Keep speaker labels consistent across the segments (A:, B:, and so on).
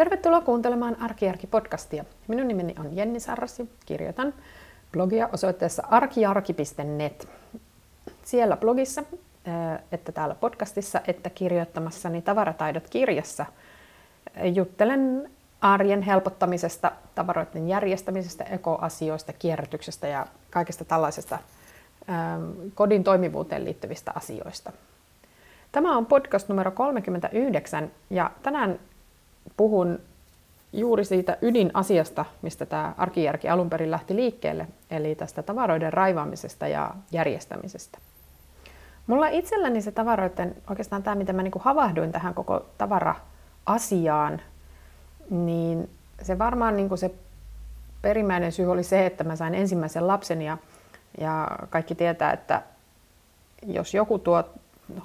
A: Tervetuloa kuuntelemaan Arkiarki-podcastia. Minun nimeni on Jenni Sarrasi. Kirjoitan blogia osoitteessa arkiarki.net. Siellä blogissa, että täällä podcastissa, että kirjoittamassani Tavarataidot kirjassa juttelen arjen helpottamisesta, tavaroiden järjestämisestä, ekoasioista, kierrätyksestä ja kaikesta tällaisesta kodin toimivuuteen liittyvistä asioista. Tämä on podcast numero 39 ja tänään puhun juuri siitä ydinasiasta, mistä tämä arkijärki alun perin lähti liikkeelle, eli tästä tavaroiden raivaamisesta ja järjestämisestä. Mulla itselläni se tavaroiden, oikeastaan tämä, mitä mä niin havahduin tähän koko tavara-asiaan, niin se varmaan niin se perimmäinen syy oli se, että mä sain ensimmäisen lapsen ja, ja kaikki tietää, että jos joku tuo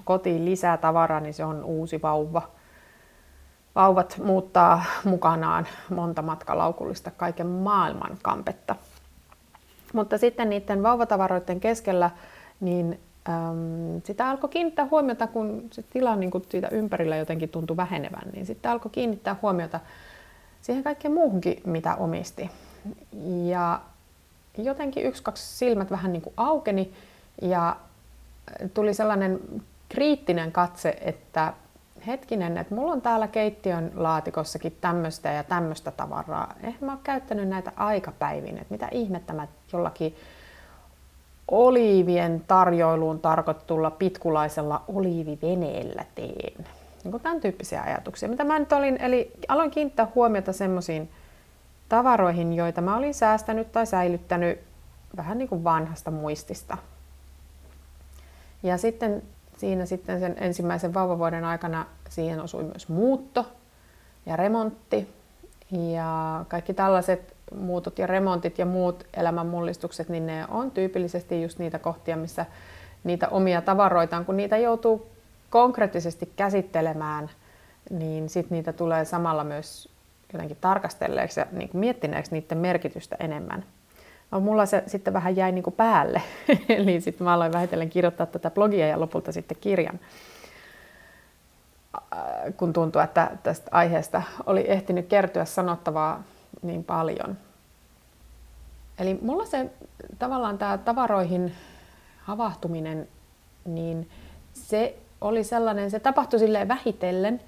A: kotiin lisää tavaraa, niin se on uusi vauva – vauvat muuttaa mukanaan monta matkalaukullista kaiken maailman kampetta. Mutta sitten niiden vauvatavaroiden keskellä niin äm, sitä alkoi kiinnittää huomiota, kun se tila niin kun siitä ympärillä jotenkin tuntui vähenevän, niin sitten alkoi kiinnittää huomiota siihen kaikkeen muuhunkin, mitä omisti. Ja jotenkin yksi, kaksi silmät vähän niin kuin aukeni ja tuli sellainen kriittinen katse, että hetkinen, että mulla on täällä keittiön laatikossakin tämmöistä ja tämmöistä tavaraa. Ehkä mä oon käyttänyt näitä aikapäivin, että mitä ihmettä mä jollakin oliivien tarjoiluun tarkoittulla pitkulaisella oliiviveneellä teen. Niin kuin tämän tyyppisiä ajatuksia, mitä mä nyt olin, eli aloin kiinnittää huomiota semmoisiin tavaroihin, joita mä olin säästänyt tai säilyttänyt vähän niin kuin vanhasta muistista. Ja sitten siinä sitten sen ensimmäisen vauvavuoden aikana siihen osui myös muutto ja remontti. Ja kaikki tällaiset muutot ja remontit ja muut elämänmullistukset, niin ne on tyypillisesti just niitä kohtia, missä niitä omia tavaroitaan, kun niitä joutuu konkreettisesti käsittelemään, niin sitten niitä tulee samalla myös jotenkin tarkastelleeksi ja niin miettineeksi niiden merkitystä enemmän. No, mulla se sitten vähän jäi niin kuin päälle, eli sitten mä aloin vähitellen kirjoittaa tätä blogia ja lopulta sitten kirjan, kun tuntui, että tästä aiheesta oli ehtinyt kertyä sanottavaa niin paljon. Eli mulla se tavallaan tämä tavaroihin havahtuminen, niin se oli sellainen, se tapahtui silleen vähitellen,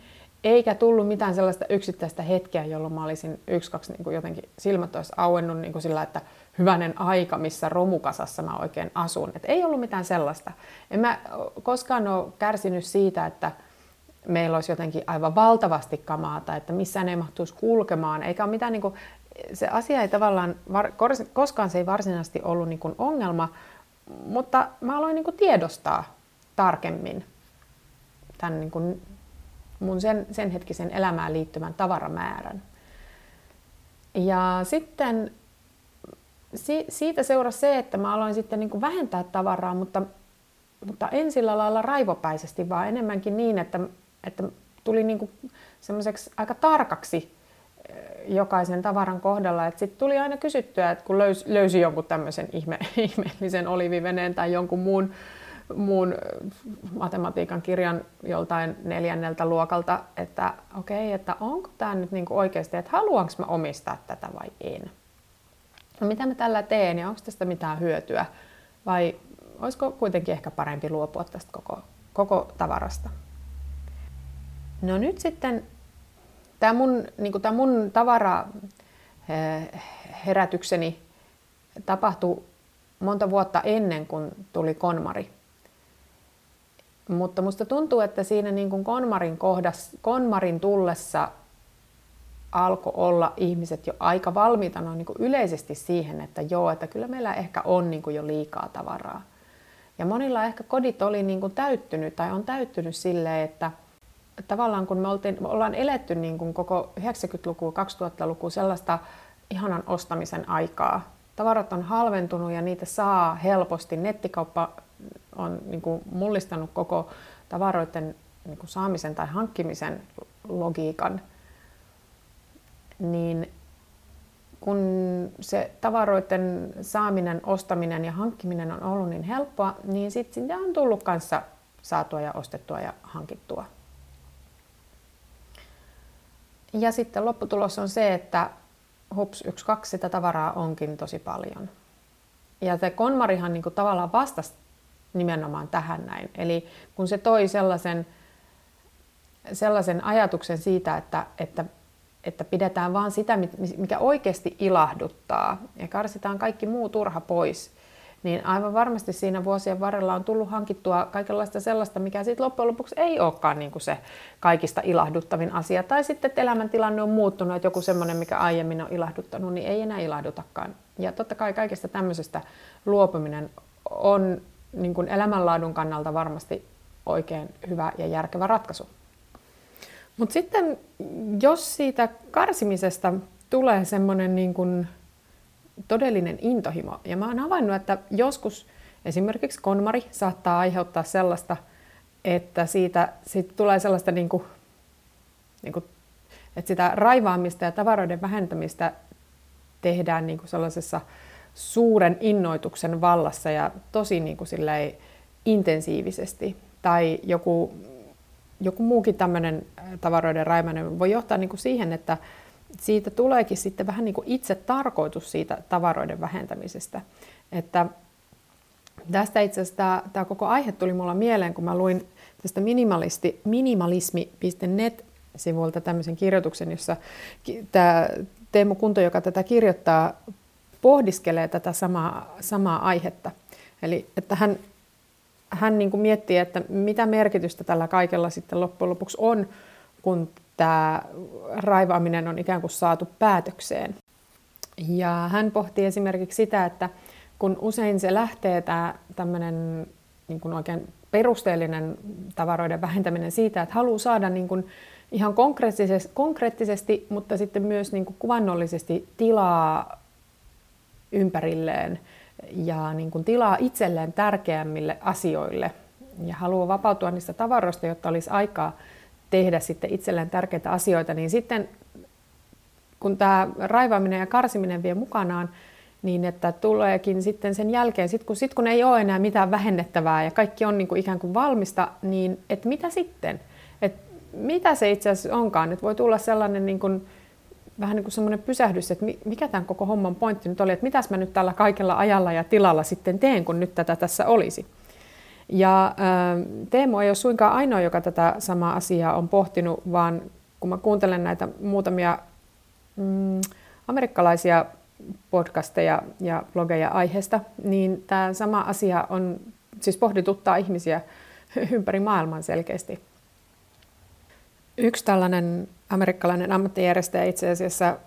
A: eikä tullut mitään sellaista yksittäistä hetkeä, jolloin mä olisin yksi, kaksi niin kuin jotenkin silmät olisi auennut niin kuin sillä, että hyvänen aika, missä romukasassa mä oikein asun. Et ei ollut mitään sellaista. En mä koskaan ole kärsinyt siitä, että meillä olisi jotenkin aivan valtavasti kamaa tai että missään ei mahtuisi kulkemaan. Eikä ole mitään, niin kuin, se asia ei tavallaan, koskaan se ei varsinaisesti ollut niin kuin ongelma, mutta mä aloin niin kuin tiedostaa tarkemmin tämän niin kuin mun sen, sen hetkisen elämään liittyvän tavaramäärän. Ja sitten si, siitä seurasi se, että mä aloin sitten niin kuin vähentää tavaraa, mutta, mutta en sillä lailla raivopäisesti, vaan enemmänkin niin, että, että tuli niin kuin semmoiseksi aika tarkaksi eh, jokaisen tavaran kohdalla. Sitten tuli aina kysyttyä, että kun löysi, löysi jonkun tämmöisen ihme, ihmeellisen oliviveneen tai jonkun muun muun matematiikan kirjan joltain neljänneltä luokalta, että okei, okay, että onko tämä nyt niinku oikeasti, että haluanko mä omistaa tätä vai en. No mitä mä tällä teen ja onko tästä mitään hyötyä vai olisiko kuitenkin ehkä parempi luopua tästä koko, koko tavarasta. No nyt sitten tämä mun, niin tämä mun tavara eh, herätykseni tapahtui monta vuotta ennen kuin tuli konmari. Mutta musta tuntuu, että siinä niin kuin konmarin, kohdas, konmarin tullessa alkoi olla ihmiset jo aika valmiita noin niin kuin yleisesti siihen, että joo, että kyllä meillä ehkä on niin kuin jo liikaa tavaraa. Ja monilla ehkä kodit oli niin kuin täyttynyt tai on täyttynyt silleen, että tavallaan kun me oltiin, ollaan eletty niin kuin koko 90-lukua, 2000-lukua sellaista ihanan ostamisen aikaa. Tavarat on halventunut ja niitä saa helposti. Nettikauppa on niin kuin mullistanut koko tavaroiden niin kuin saamisen tai hankkimisen logiikan, niin kun se tavaroiden saaminen, ostaminen ja hankkiminen on ollut niin helppoa, niin sitten sitä on tullut kanssa saatua ja ostettua ja hankittua. Ja sitten lopputulos on se, että hups, yksi, kaksi sitä tavaraa onkin tosi paljon. Ja se konmarihan niin kuin tavallaan vastasi nimenomaan tähän näin. Eli kun se toi sellaisen, sellaisen ajatuksen siitä, että, että, että pidetään vaan sitä, mikä oikeasti ilahduttaa ja karsitaan kaikki muu turha pois, niin aivan varmasti siinä vuosien varrella on tullut hankittua kaikenlaista sellaista, mikä sitten loppujen lopuksi ei olekaan niin kuin se kaikista ilahduttavin asia. Tai sitten, että elämäntilanne on muuttunut, että joku semmoinen, mikä aiemmin on ilahduttanut, niin ei enää ilahdutakaan. Ja totta kai kaikesta tämmöisestä luopuminen on niin kuin elämänlaadun kannalta varmasti oikein hyvä ja järkevä ratkaisu. Mutta sitten jos siitä karsimisesta tulee semmoinen niin kuin todellinen intohimo. Ja mä oon havainnut, että joskus esimerkiksi konmari saattaa aiheuttaa sellaista, että siitä, siitä tulee sellaista, niin kuin, niin kuin, että sitä raivaamista ja tavaroiden vähentämistä tehdään niin kuin sellaisessa suuren innoituksen vallassa ja tosi niin kuin intensiivisesti. Tai joku, joku muukin tämmöinen tavaroiden raivaaminen voi johtaa niin kuin siihen, että siitä tuleekin sitten vähän niin kuin itse tarkoitus siitä tavaroiden vähentämisestä. Että tästä itse asiassa tämä, tämä koko aihe tuli mulla mieleen, kun mä luin tästä minimalisti, minimalismi.net-sivulta tämmöisen kirjoituksen, jossa tämä Teemu Kunto, joka tätä kirjoittaa, pohdiskelee tätä samaa, samaa aihetta. Eli että hän, hän niin kuin miettii, että mitä merkitystä tällä kaikella sitten loppujen lopuksi on, kun tämä raivaaminen on ikään kuin saatu päätökseen. Ja hän pohti esimerkiksi sitä, että kun usein se lähtee tämä tämmöinen niin kuin oikein perusteellinen tavaroiden vähentäminen siitä, että haluaa saada niin kuin ihan konkreettisesti, konkreettisesti, mutta sitten myös niin kuin kuvannollisesti tilaa ympärilleen ja niin kuin tilaa itselleen tärkeämmille asioille ja haluaa vapautua niistä tavaroista, jotta olisi aikaa tehdä sitten itselleen tärkeitä asioita, niin sitten kun tämä raivaaminen ja karsiminen vie mukanaan, niin että tuleekin sitten sen jälkeen, sit kun, sit kun ei ole enää mitään vähennettävää ja kaikki on niin kuin ikään kuin valmista, niin että mitä sitten? Et mitä se itse asiassa onkaan? Et voi tulla sellainen niin kuin, vähän niin kuin semmoinen pysähdys, että mikä tämän koko homman pointti nyt oli, että mitäs mä nyt tällä kaikella ajalla ja tilalla sitten teen, kun nyt tätä tässä olisi. Ja äh, Teemu ei ole suinkaan ainoa, joka tätä samaa asiaa on pohtinut, vaan kun mä kuuntelen näitä muutamia mm, amerikkalaisia podcasteja ja blogeja aiheesta, niin tämä sama asia on, siis pohdituttaa ihmisiä ympäri maailman selkeästi. Yksi tällainen amerikkalainen ammattijärjestäjä itse asiassa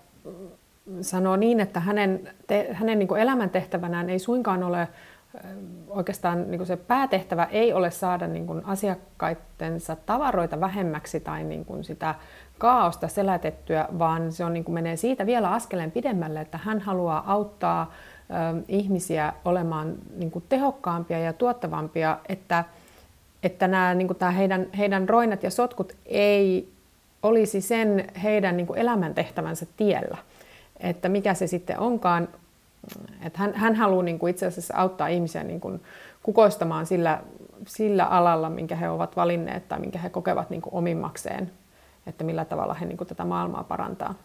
A: sanoo niin, että hänen, te, hänen niin elämäntehtävänään ei suinkaan ole oikeastaan niin se päätehtävä ei ole saada niin kuin asiakkaitensa tavaroita vähemmäksi tai niin kuin sitä kaaosta selätettyä, vaan se on, niin kuin menee siitä vielä askeleen pidemmälle, että hän haluaa auttaa ö, ihmisiä olemaan niin kuin tehokkaampia ja tuottavampia, että, että nämä, niin kuin tämä heidän, heidän roinat ja sotkut ei olisi sen heidän niin kuin elämäntehtävänsä tiellä. Että mikä se sitten onkaan, että hän, hän haluaa niin kuin itse asiassa auttaa ihmisiä niin kuin kukoistamaan sillä, sillä alalla, minkä he ovat valinneet tai minkä he kokevat niin kuin omimmakseen, että millä tavalla he niin kuin tätä maailmaa parantaa.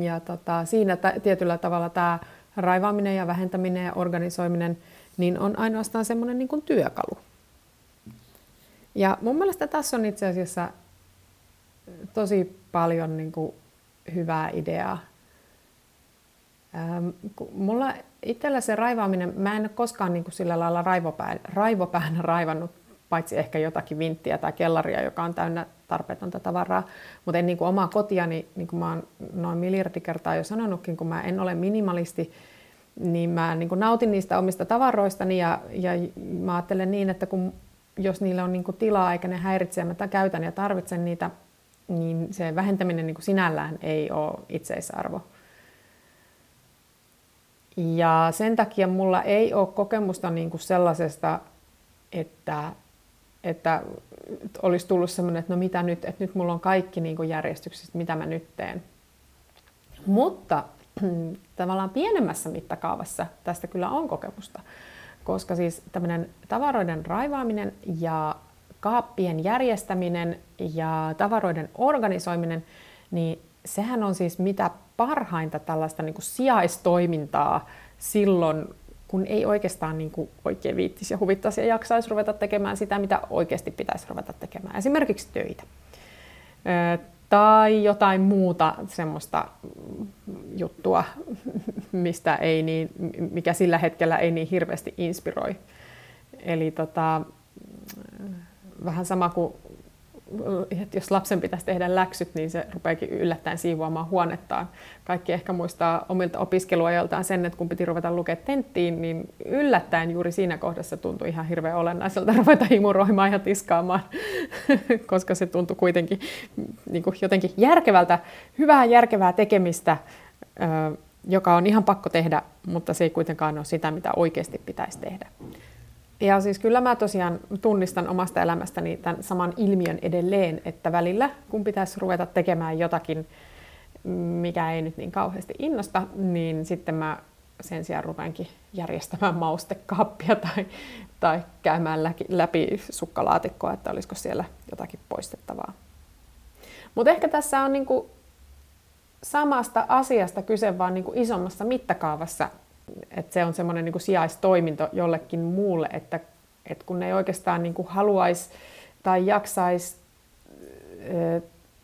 A: Ja tota, siinä t- tietyllä tavalla tämä raivaaminen ja vähentäminen ja organisoiminen niin on ainoastaan semmoinen niin työkalu. Ja mun mielestä tässä on itse asiassa tosi paljon niin kuin hyvää ideaa Ähm, mulla itsellä se raivaaminen, mä en ole koskaan niin kuin sillä lailla raivopään, raivopäänä raivannut, paitsi ehkä jotakin vinttiä tai kellaria, joka on täynnä tarpeetonta tavaraa. Mutta en niin kuin omaa kotiani, niin kuin mä oon noin miljardi kertaa jo sanonutkin, kun mä en ole minimalisti, niin mä niin kuin nautin niistä omista tavaroistani ja, ja mä ajattelen niin, että kun, jos niillä on niin kuin tilaa eikä ne häiritse ja mä käytän ja tarvitsen niitä, niin se vähentäminen niin kuin sinällään ei ole itseisarvo. Ja sen takia mulla ei ole kokemusta niin kuin sellaisesta, että, että olisi tullut sellainen, että no mitä nyt, että nyt mulla on kaikki niin kuin järjestyksessä, mitä mä nyt teen. Mutta tavallaan pienemmässä mittakaavassa tästä kyllä on kokemusta, koska siis tämmöinen tavaroiden raivaaminen ja kaappien järjestäminen ja tavaroiden organisoiminen, niin sehän on siis mitä parhainta tällaista niin kuin sijaistoimintaa silloin, kun ei oikeastaan niin kuin oikein viittisi ja huvittaisi ja jaksaisi ruveta tekemään sitä, mitä oikeasti pitäisi ruveta tekemään. Esimerkiksi töitä. Tai jotain muuta semmoista juttua, mistä ei niin, mikä sillä hetkellä ei niin hirveästi inspiroi. Eli tota, vähän sama kuin että jos lapsen pitäisi tehdä läksyt, niin se rupeakin yllättäen siivoamaan huonettaan. Kaikki ehkä muistaa omilta opiskeluajoiltaan sen, että kun piti ruveta lukea tenttiin, niin yllättäen juuri siinä kohdassa tuntui ihan hirveän olennaiselta ruveta imuroimaan ja tiskaamaan, koska se tuntui kuitenkin niin kuin jotenkin järkevältä, hyvää järkevää tekemistä, joka on ihan pakko tehdä, mutta se ei kuitenkaan ole sitä, mitä oikeasti pitäisi tehdä. Ja siis kyllä mä tosiaan tunnistan omasta elämästäni tämän saman ilmiön edelleen, että välillä kun pitäisi ruveta tekemään jotakin, mikä ei nyt niin kauheasti innosta, niin sitten mä sen sijaan rupeankin järjestämään maustekaappia tai, tai käymään läpi sukkalaatikkoa, että olisiko siellä jotakin poistettavaa. Mutta ehkä tässä on niinku samasta asiasta kyse, vaan niinku isommassa mittakaavassa että se on semmoinen niin sijaistoiminto jollekin muulle, että, että kun ei oikeastaan niin haluaisi tai jaksaisi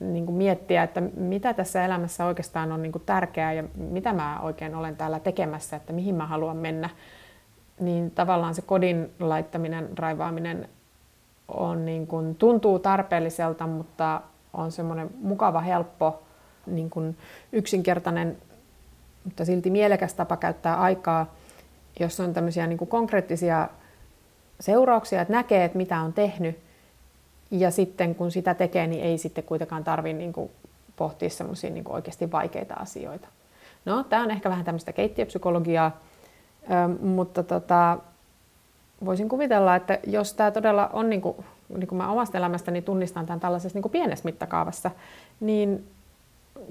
A: niin kuin miettiä, että mitä tässä elämässä oikeastaan on niin kuin tärkeää ja mitä mä oikein olen täällä tekemässä, että mihin mä haluan mennä, niin tavallaan se kodin laittaminen, raivaaminen on niin kuin, tuntuu tarpeelliselta, mutta on semmoinen mukava, helppo, niin kuin yksinkertainen mutta silti mielekäs tapa käyttää aikaa, jos on tämmöisiä niin kuin konkreettisia seurauksia, että näkee, että mitä on tehnyt, ja sitten kun sitä tekee, niin ei sitten kuitenkaan tarvitse niin pohtia semmoisia niin oikeasti vaikeita asioita. No, tämä on ehkä vähän tämmöistä keittiöpsykologiaa, mutta tota, voisin kuvitella, että jos tämä todella on, niin kuin, niin kuin mä omasta elämästäni tunnistan tämän tällaisessa niin kuin pienessä mittakaavassa, niin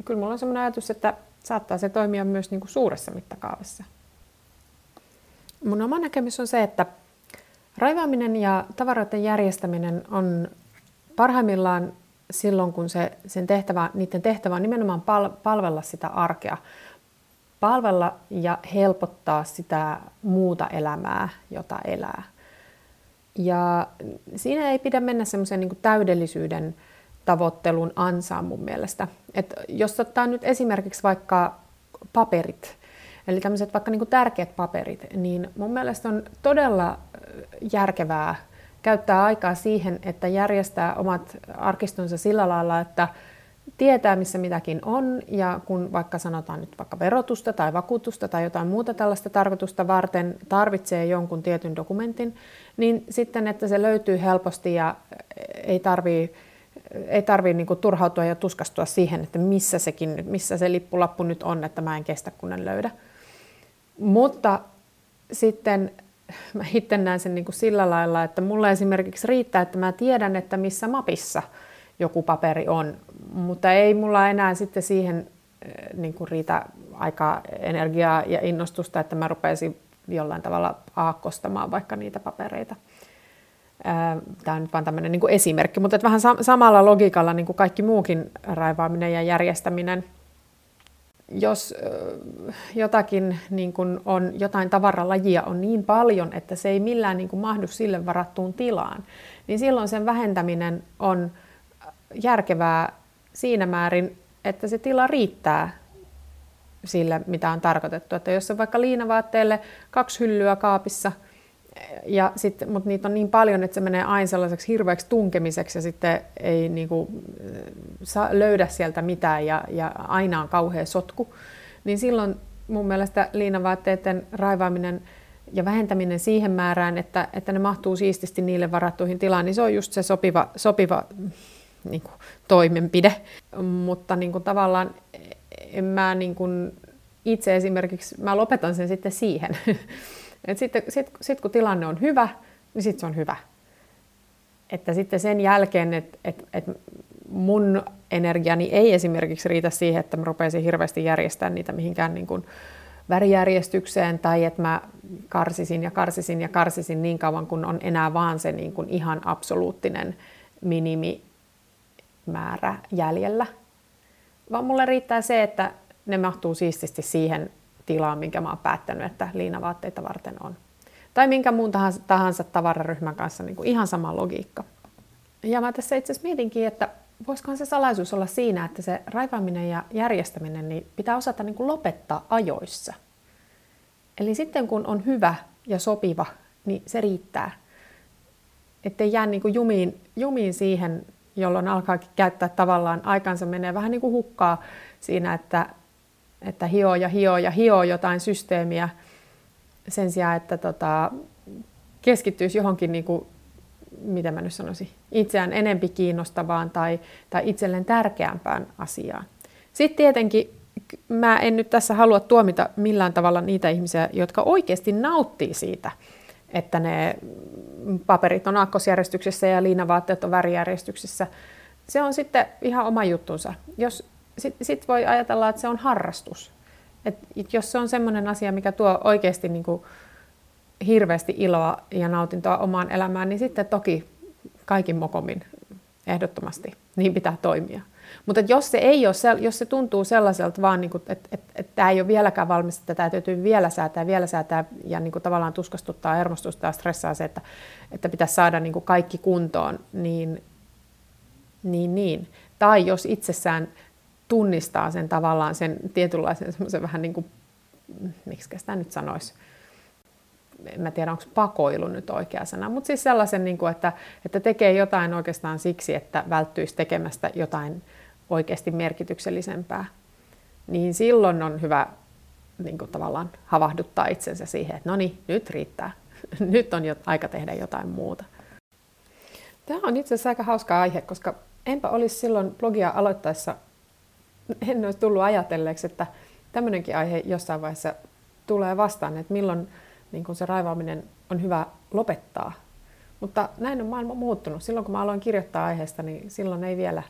A: kyllä mulla on semmoinen ajatus, että saattaa se toimia myös niin kuin suuressa mittakaavassa. Mun oma näkemys on se, että raivaaminen ja tavaroiden järjestäminen on parhaimmillaan silloin, kun se, sen tehtävä, niiden tehtävä on nimenomaan pal- palvella sitä arkea, palvella ja helpottaa sitä muuta elämää, jota elää. Ja siinä ei pidä mennä semmoisen niin täydellisyyden tavoittelun ansaan mun mielestä. Et jos ottaa nyt esimerkiksi vaikka paperit, eli tämmöiset vaikka niin tärkeät paperit, niin mun mielestä on todella järkevää käyttää aikaa siihen, että järjestää omat arkistonsa sillä lailla, että tietää, missä mitäkin on, ja kun vaikka sanotaan nyt vaikka verotusta tai vakuutusta tai jotain muuta tällaista tarkoitusta varten tarvitsee jonkun tietyn dokumentin, niin sitten, että se löytyy helposti ja ei tarvitse ei tarvitse niin turhautua ja tuskastua siihen, että missä, sekin, missä se lippulappu nyt on, että mä en kestä, kun en löydä. Mutta sitten mä itse näen sen niin kuin sillä lailla, että mulla esimerkiksi riittää, että mä tiedän, että missä mapissa joku paperi on, mutta ei mulla enää sitten siihen eh, niin kuin riitä aikaa, energiaa ja innostusta, että mä rupeaisin jollain tavalla aakkostamaan vaikka niitä papereita. Tämä on nyt vain tämmöinen niin kuin esimerkki, mutta että vähän samalla logiikalla niin kuin kaikki muukin raivaaminen ja järjestäminen. Jos jotakin niin kuin on, jotain tavaralajia on niin paljon, että se ei millään niin kuin mahdu sille varattuun tilaan, niin silloin sen vähentäminen on järkevää siinä määrin, että se tila riittää sille, mitä on tarkoitettu. Että jos on vaikka liinavaatteelle kaksi hyllyä kaapissa – ja sit, mutta niitä on niin paljon, että se menee aina sellaiseksi hirveäksi tunkemiseksi ja sitten ei niin kuin, saa, löydä sieltä mitään ja, ja aina on kauhea sotku. Niin silloin mun mielestä liinavaatteiden raivaaminen ja vähentäminen siihen määrään, että, että ne mahtuu siististi niille varattuihin tilaan, niin se on just se sopiva, sopiva niin kuin, toimenpide. Mutta niin tavallaan en mä niin kuin, itse esimerkiksi, mä lopetan sen sitten siihen. Et sitten sit, sit kun tilanne on hyvä, niin sitten se on hyvä. Että sitten sen jälkeen, että et, et mun energiani ei esimerkiksi riitä siihen, että mä rupeisin hirveästi järjestämään niitä mihinkään niin kuin värijärjestykseen tai että mä karsisin ja karsisin ja karsisin niin kauan, kun on enää vaan se niin kuin ihan absoluuttinen minimimäärä jäljellä. Vaan mulle riittää se, että ne mahtuu siististi siihen tilaan, minkä mä oon päättänyt, että liinavaatteita varten on. Tai minkä muun tahansa, tahansa tavararyhmän kanssa niin kuin ihan sama logiikka. Ja mä tässä itse asiassa mietinkin, että voisikohan se salaisuus olla siinä, että se raivaaminen ja järjestäminen niin pitää osata niin kuin lopettaa ajoissa. Eli sitten kun on hyvä ja sopiva, niin se riittää. Että jää niin kuin jumiin, jumiin siihen, jolloin alkaa käyttää tavallaan aikansa menee vähän niin kuin hukkaa siinä, että, että hioo ja hioo ja hioo jotain systeemiä sen sijaan, että tota, keskittyisi johonkin niin kuin miten mä nyt sanoisin, itseään enempi kiinnostavaan tai, tai itselleen tärkeämpään asiaan. Sitten tietenkin mä en nyt tässä halua tuomita millään tavalla niitä ihmisiä, jotka oikeasti nauttii siitä, että ne paperit on aakkosjärjestyksessä ja liinavaatteet on värijärjestyksessä. Se on sitten ihan oma juttunsa. Jos, Sitten sit voi ajatella, että se on harrastus. Et jos se on sellainen asia, mikä tuo oikeasti niin kuin hirveästi iloa ja nautintoa omaan elämään, niin sitten toki kaikin mokomin ehdottomasti niin pitää toimia. Mutta jos se ei ole, jos se tuntuu sellaiselta vaan, niin että, että, että tämä ei ole vieläkään valmis, että tämä täytyy vielä säätää, vielä säätää ja niin kuin tavallaan tuskastuttaa, hermostuttaa stressaa se, että, että pitäisi saada niin kuin kaikki kuntoon, niin, niin, niin. Tai jos itsessään tunnistaa sen tavallaan sen tietynlaisen semmoisen vähän niin kuin, miksi sitä nyt sanoisi, en mä tiedä onko pakoilu nyt oikea sana, mutta siis sellaisen, niin kuin, että, että tekee jotain oikeastaan siksi, että välttyisi tekemästä jotain oikeasti merkityksellisempää, niin silloin on hyvä niin kuin tavallaan havahduttaa itsensä siihen, että no niin, nyt riittää. nyt on jo aika tehdä jotain muuta. Tämä on itse asiassa aika hauska aihe, koska enpä olisi silloin blogia aloittaessa, en olisi tullut ajatelleeksi, että tämmöinenkin aihe jossain vaiheessa tulee vastaan, että milloin niin kun se raivaaminen on hyvä lopettaa. Mutta näin on maailma muuttunut. Silloin kun mä aloin kirjoittaa aiheesta, niin silloin ei vielä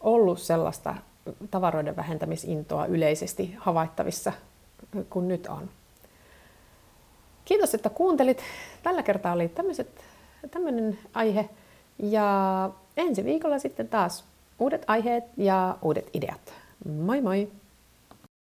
A: ollut sellaista tavaroiden vähentämisintoa yleisesti havaittavissa kuin nyt on. Kiitos, että kuuntelit. Tällä kertaa oli tämmöinen aihe. Ja ensi viikolla sitten taas uudet aiheet ja uudet ideat. Moi moi!